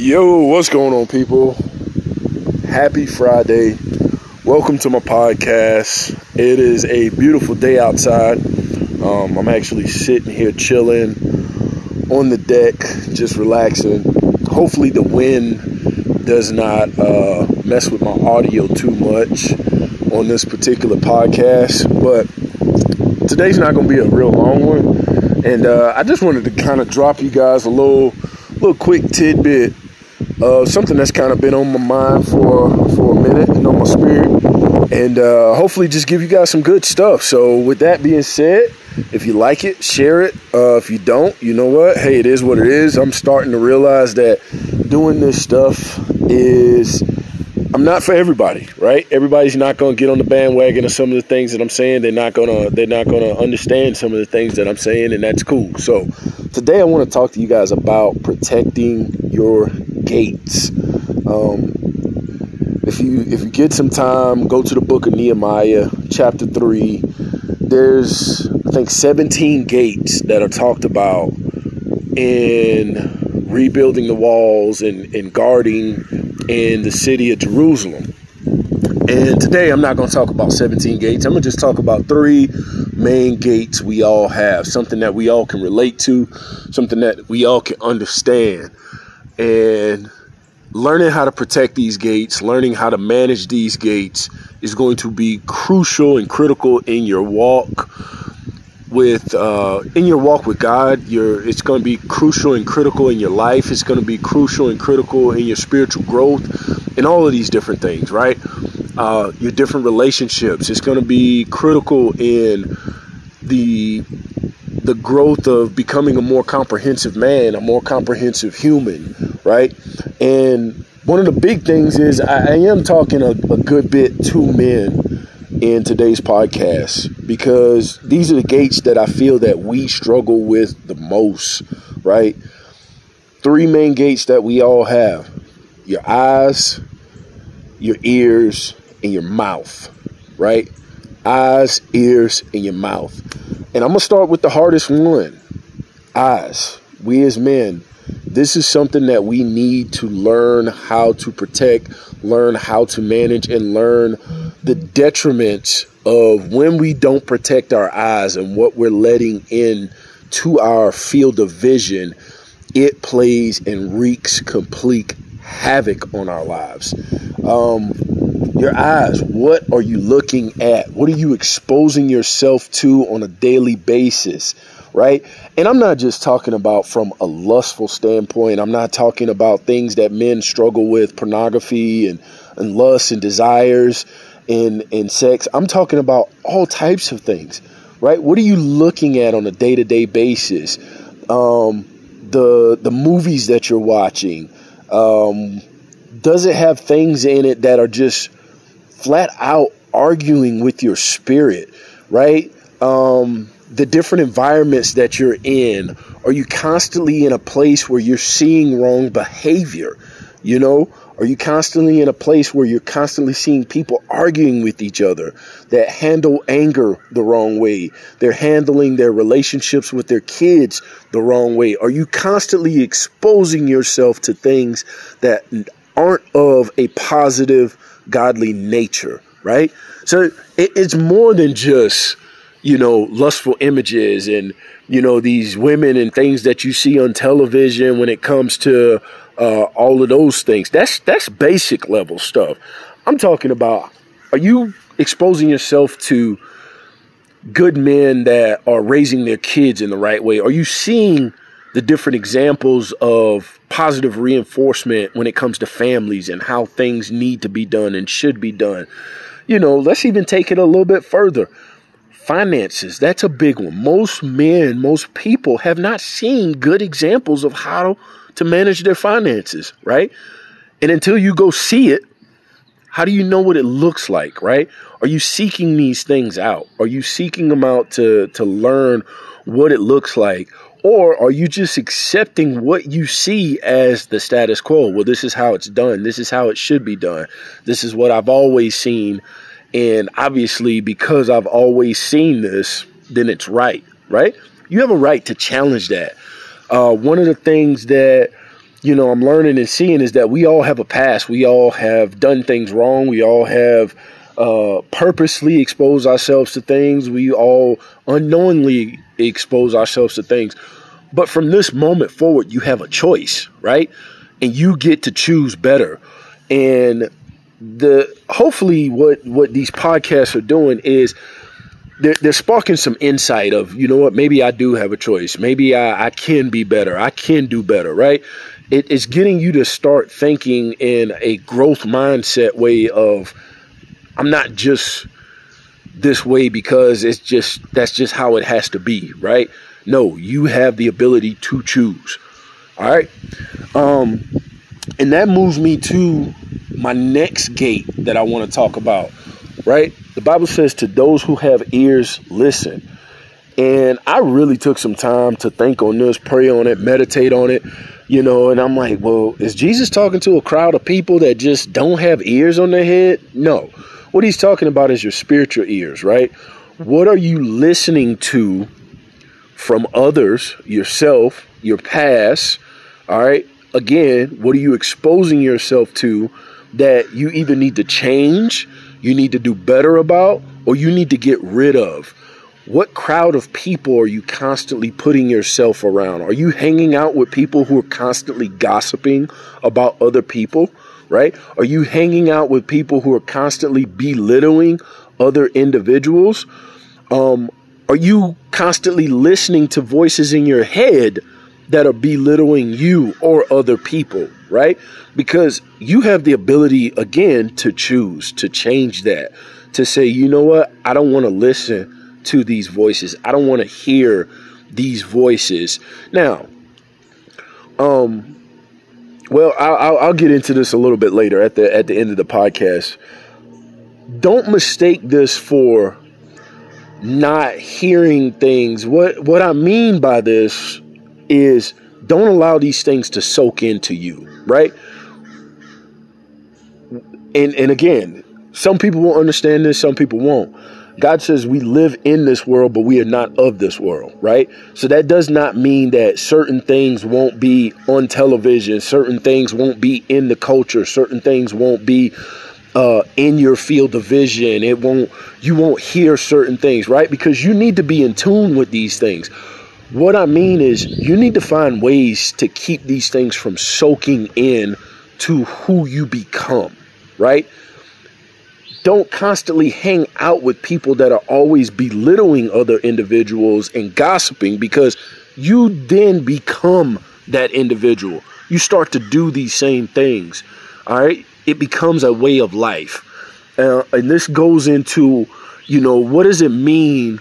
Yo, what's going on, people? Happy Friday. Welcome to my podcast. It is a beautiful day outside. Um, I'm actually sitting here chilling on the deck, just relaxing. Hopefully, the wind does not uh, mess with my audio too much on this particular podcast. But today's not going to be a real long one. And uh, I just wanted to kind of drop you guys a little, little quick tidbit of something that's kind of been on my mind for for a minute and on my spirit, and uh, hopefully just give you guys some good stuff. So with that being said, if you like it, share it. Uh, if you don't, you know what? Hey, it is what it is. I'm starting to realize that doing this stuff is I'm not for everybody, right? Everybody's not going to get on the bandwagon of some of the things that I'm saying. They're not going to they're not going to understand some of the things that I'm saying and that's cool. So, today I want to talk to you guys about protecting your gates. Um, if you if you get some time, go to the book of Nehemiah, chapter 3. There's I think 17 gates that are talked about in rebuilding the walls and, and guarding in the city of Jerusalem. And today I'm not going to talk about 17 gates. I'm going to just talk about three main gates we all have, something that we all can relate to, something that we all can understand. And learning how to protect these gates, learning how to manage these gates is going to be crucial and critical in your walk with uh, in your walk with God, your it's going to be crucial and critical in your life. It's going to be crucial and critical in your spiritual growth, and all of these different things, right? Uh, your different relationships. It's going to be critical in the the growth of becoming a more comprehensive man, a more comprehensive human, right? And one of the big things is I, I am talking a, a good bit to men in today's podcast because these are the gates that I feel that we struggle with the most, right? Three main gates that we all have your eyes, your ears, and your mouth, right? Eyes, ears, and your mouth. And I'm going to start with the hardest one eyes. We as men, this is something that we need to learn how to protect, learn how to manage, and learn the detriments of when we don't protect our eyes and what we're letting in to our field of vision. It plays and wreaks complete havoc on our lives. Um, your eyes, what are you looking at? What are you exposing yourself to on a daily basis? right? And I'm not just talking about from a lustful standpoint. I'm not talking about things that men struggle with, pornography and, and lust and desires and, and sex. I'm talking about all types of things, right? What are you looking at on a day to day basis? Um, the the movies that you're watching, um, does it have things in it that are just flat out arguing with your spirit, right? Um, the different environments that you're in? Are you constantly in a place where you're seeing wrong behavior? You know, are you constantly in a place where you're constantly seeing people arguing with each other that handle anger the wrong way? They're handling their relationships with their kids the wrong way. Are you constantly exposing yourself to things that aren't of a positive, godly nature, right? So it's more than just you know, lustful images and, you know, these women and things that you see on television when it comes to uh, all of those things. That's that's basic level stuff. I'm talking about are you exposing yourself to good men that are raising their kids in the right way? Are you seeing the different examples of positive reinforcement when it comes to families and how things need to be done and should be done? You know, let's even take it a little bit further. Finances that's a big one. Most men most people have not seen good examples of how to manage their finances right? And until you go see it how do you know what it looks like right? Are you seeking these things out? Are you seeking them out to to learn what it looks like or are you just accepting what you see as the status quo well this is how it's done this is how it should be done this is what i've always seen and obviously, because I've always seen this, then it's right, right? You have a right to challenge that. Uh, one of the things that you know, I'm learning and seeing is that we all have a past. We all have done things wrong. We all have uh, purposely exposed ourselves to things. We all unknowingly expose ourselves to things. But from this moment forward, you have a choice, right? And you get to choose better. And the hopefully what what these podcasts are doing is they're, they're sparking some insight of you know what maybe I do have a choice maybe I, I can be better I can do better right it, it's getting you to start thinking in a growth mindset way of I'm not just this way because it's just that's just how it has to be right no you have the ability to choose all right um and that moves me to my next gate that I want to talk about, right? The Bible says, To those who have ears, listen. And I really took some time to think on this, pray on it, meditate on it, you know. And I'm like, well, is Jesus talking to a crowd of people that just don't have ears on their head? No. What he's talking about is your spiritual ears, right? What are you listening to from others, yourself, your past? All right. Again, what are you exposing yourself to that you either need to change, you need to do better about, or you need to get rid of? What crowd of people are you constantly putting yourself around? Are you hanging out with people who are constantly gossiping about other people, right? Are you hanging out with people who are constantly belittling other individuals? Um, are you constantly listening to voices in your head that are belittling you or other people, right? Because you have the ability, again, to choose, to change that, to say, you know what? I don't want to listen to these voices. I don't want to hear these voices. Now, um, well, I'll, I'll get into this a little bit later at the at the end of the podcast. Don't mistake this for not hearing things. What what I mean by this is don't allow these things to soak into you, right? And and again, some people will understand this, some people won't. God says we live in this world, but we are not of this world, right? So that does not mean that certain things won't be on television, certain things won't be in the culture, certain things won't be uh, in your field of vision. It won't, you won't hear certain things, right? Because you need to be in tune with these things. What I mean is, you need to find ways to keep these things from soaking in to who you become, right? Don't constantly hang out with people that are always belittling other individuals and gossiping because you then become that individual. You start to do these same things, all right? It becomes a way of life. Uh, and this goes into, you know, what does it mean?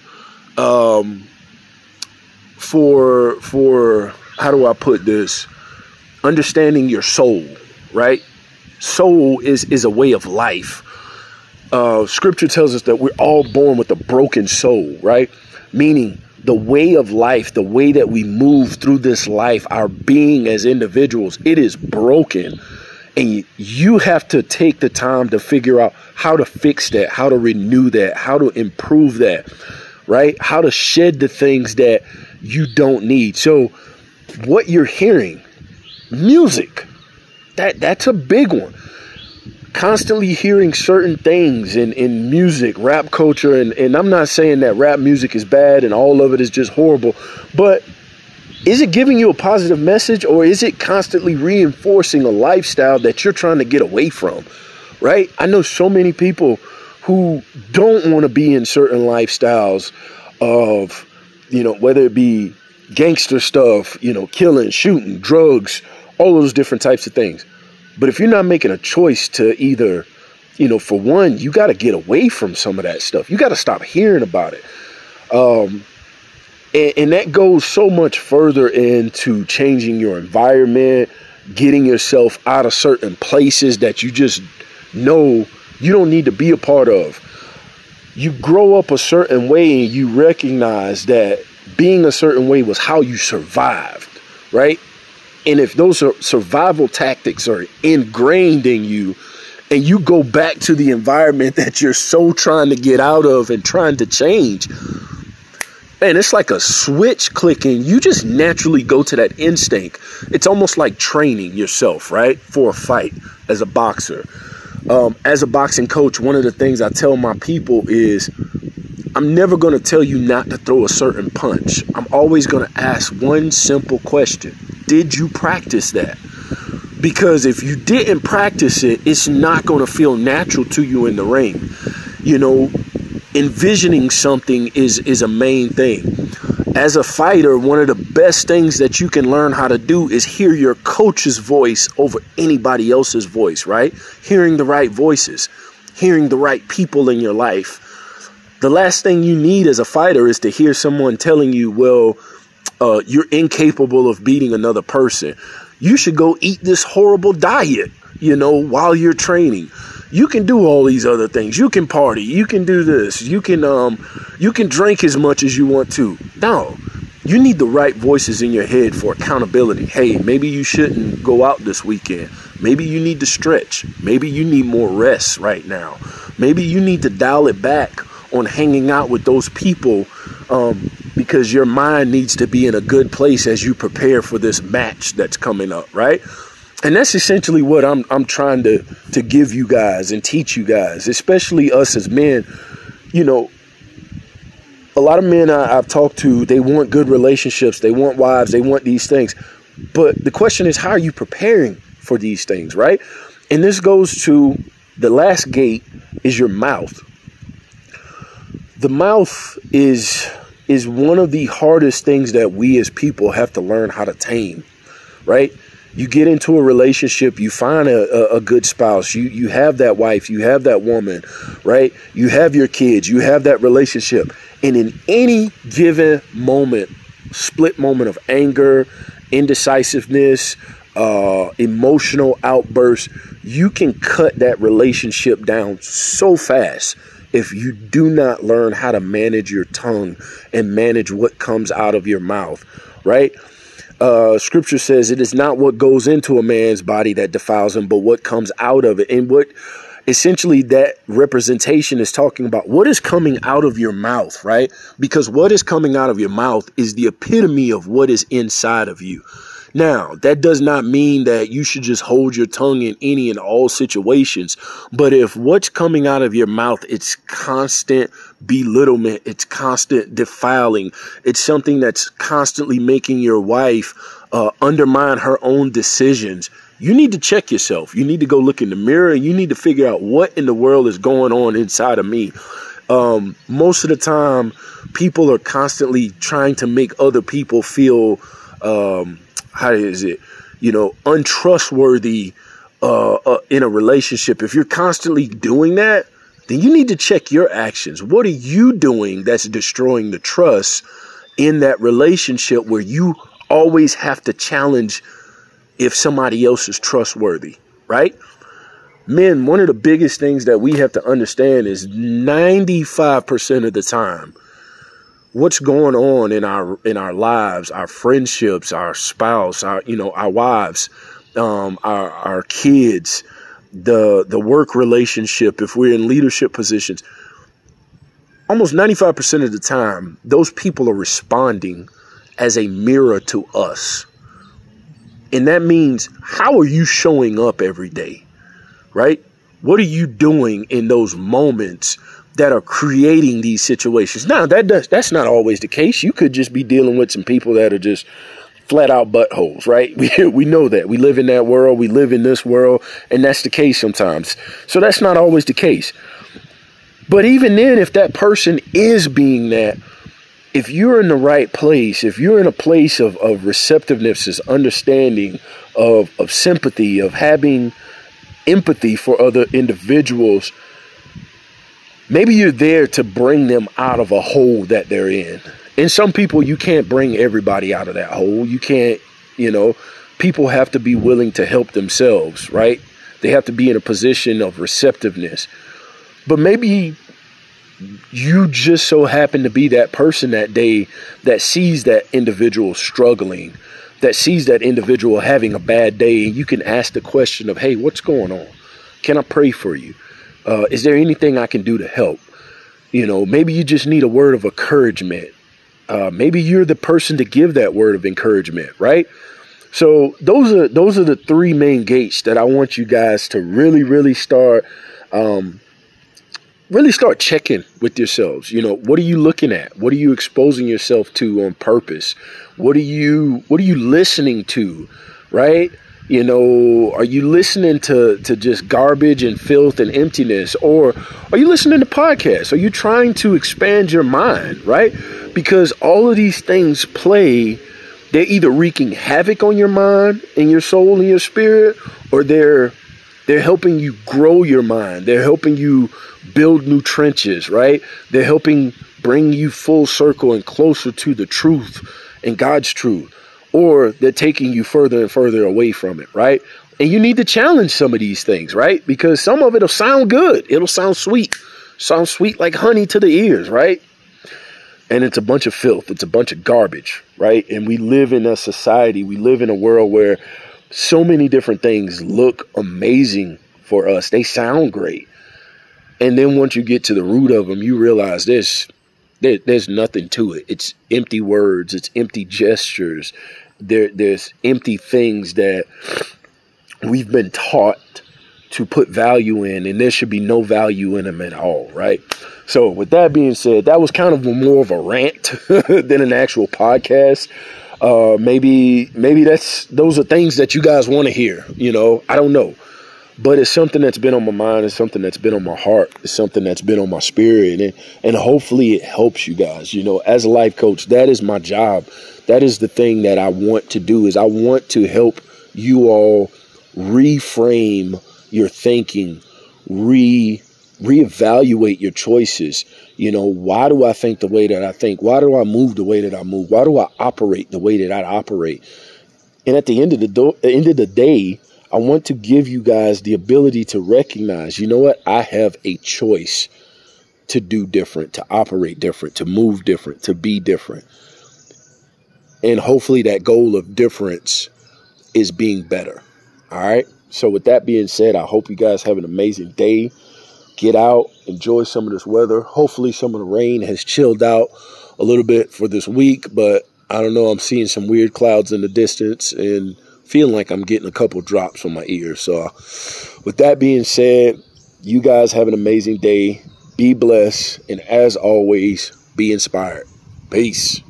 Um, for for how do I put this? Understanding your soul, right? Soul is is a way of life. Uh, scripture tells us that we're all born with a broken soul, right? Meaning the way of life, the way that we move through this life, our being as individuals, it is broken. And you have to take the time to figure out how to fix that, how to renew that, how to improve that, right? How to shed the things that you don't need. So, what you're hearing, music, that that's a big one. Constantly hearing certain things in, in music, rap culture, and, and I'm not saying that rap music is bad and all of it is just horrible, but is it giving you a positive message or is it constantly reinforcing a lifestyle that you're trying to get away from? Right? I know so many people who don't want to be in certain lifestyles of you know, whether it be gangster stuff, you know, killing, shooting, drugs, all those different types of things. But if you're not making a choice to either, you know, for one, you got to get away from some of that stuff. You got to stop hearing about it. Um, and, and that goes so much further into changing your environment, getting yourself out of certain places that you just know you don't need to be a part of you grow up a certain way and you recognize that being a certain way was how you survived, right? And if those survival tactics are ingrained in you, and you go back to the environment that you're so trying to get out of and trying to change, man, it's like a switch clicking. You just naturally go to that instinct. It's almost like training yourself, right, for a fight as a boxer. Um, as a boxing coach, one of the things I tell my people is I'm never going to tell you not to throw a certain punch. I'm always going to ask one simple question Did you practice that? Because if you didn't practice it, it's not going to feel natural to you in the ring. You know, envisioning something is is a main thing. As a fighter, one of the best things that you can learn how to do is hear your coach's voice over anybody else's voice, right? Hearing the right voices, hearing the right people in your life. The last thing you need as a fighter is to hear someone telling you, well, uh, you're incapable of beating another person. You should go eat this horrible diet, you know, while you're training you can do all these other things. You can party. You can do this. You can um you can drink as much as you want to. No. You need the right voices in your head for accountability. Hey, maybe you shouldn't go out this weekend. Maybe you need to stretch. Maybe you need more rest right now. Maybe you need to dial it back on hanging out with those people um, because your mind needs to be in a good place as you prepare for this match that's coming up, right? and that's essentially what I'm I'm trying to to give you guys and teach you guys, especially us as men. You know, a lot of men I, I've talked to, they want good relationships, they want wives, they want these things, but the question is, how are you preparing for these things, right? And this goes to the last gate is your mouth. The mouth is is one of the hardest things that we as people have to learn how to tame, right? you get into a relationship, you find a, a, a, good spouse, you, you have that wife, you have that woman, right? You have your kids, you have that relationship. And in any given moment, split moment of anger, indecisiveness, uh, emotional outburst, you can cut that relationship down so fast if you do not learn how to manage your tongue and manage what comes out of your mouth, right? uh, scripture says it is not what goes into a man's body that defiles him, but what comes out of it. And what essentially that representation is talking about what is coming out of your mouth, right? Because what is coming out of your mouth is the epitome of what is inside of you. Now, that does not mean that you should just hold your tongue in any and all situations. But if what's coming out of your mouth, it's constant belittlement, it's constant defiling, it's something that's constantly making your wife uh, undermine her own decisions, you need to check yourself. You need to go look in the mirror. You need to figure out what in the world is going on inside of me. Um, most of the time, people are constantly trying to make other people feel um, how is it, you know, untrustworthy uh, uh, in a relationship, if you're constantly doing that, then you need to check your actions. What are you doing that's destroying the trust in that relationship where you always have to challenge if somebody else is trustworthy, right? Men, one of the biggest things that we have to understand is 95% of the time, what's going on in our in our lives, our friendships, our spouse, our you know, our wives, um, our our kids, the the work relationship, if we're in leadership positions, almost 95% of the time, those people are responding as a mirror to us. And that means how are you showing up every day? Right? What are you doing in those moments that are creating these situations. Now that does that's not always the case. You could just be dealing with some people that are just flat out buttholes, right? We we know that. We live in that world, we live in this world, and that's the case sometimes. So that's not always the case. But even then, if that person is being that, if you're in the right place, if you're in a place of, of receptiveness, is understanding, of, of sympathy, of having empathy for other individuals, maybe you're there to bring them out of a hole that they're in. And some people, you can't bring everybody out of that hole. You can't, you know, people have to be willing to help themselves, right? They have to be in a position of receptiveness. But maybe you just so happen to be that person that day that sees that individual struggling, that sees that individual having a bad day, and you can ask the question of, hey, what's going on? Can I pray for you? Uh, is there anything I can do to help? You know, maybe you just need a word of encouragement. uh, maybe you're the person to give that word of encouragement, right? So those are those are the three main gates that I want you guys to really, really start, um, really start checking with yourselves. You know, what are you looking at? What are you exposing yourself to on purpose? What are you What are you listening to? Right? You know, are you listening to to just garbage and filth and emptiness, or are you listening to podcasts? Are you trying to expand your mind? Right? Because all of these things play they're either wreaking havoc on your mind and your soul and your spirit, or they're they're helping you grow your mind. They're helping you build new trenches, right? They're helping bring you full circle and closer to the truth and God's truth. Or they're taking you further and further away from it, right? And you need to challenge some of these things, right? Because some of it'll sound good. It'll sound sweet. Sound sweet like honey to the ears, right? and it's a bunch of filth it's a bunch of garbage right and we live in a society we live in a world where so many different things look amazing for us they sound great and then once you get to the root of them you realize this there, there's nothing to it. It's empty words. It's empty gestures. There, there's empty things that we've been taught to put value in and there should be no value in them at all right? So, with that being said, that was kind of more of a rant than an actual podcast. Uh, maybe, maybe that's those are things that you guys want to hear. You know, I don't know, but it's something that's been on my mind. It's something that's been on my heart. It's something that's been on my spirit, and and hopefully it helps you guys. You know, as a life coach, that is my job. That is the thing that I want to do. Is I want to help you all reframe your thinking, re reevaluate your choices. You know, why do I think the way that I think? Why do I move the way that I move? Why do I operate the way that I operate? And at the end of the do- end of the day, I want to give you guys the ability to recognize, you know what? I have a choice to do different, to operate different, to move different, to be different. And hopefully that goal of difference is being better. All right? So with that being said, I hope you guys have an amazing day get out, enjoy some of this weather. Hopefully, some of the rain has chilled out a little bit for this week, but I don't know. I'm seeing some weird clouds in the distance and feeling like I'm getting a couple drops on my ears. So, with that being said, you guys have an amazing day. Be blessed, and as always, be inspired. Peace.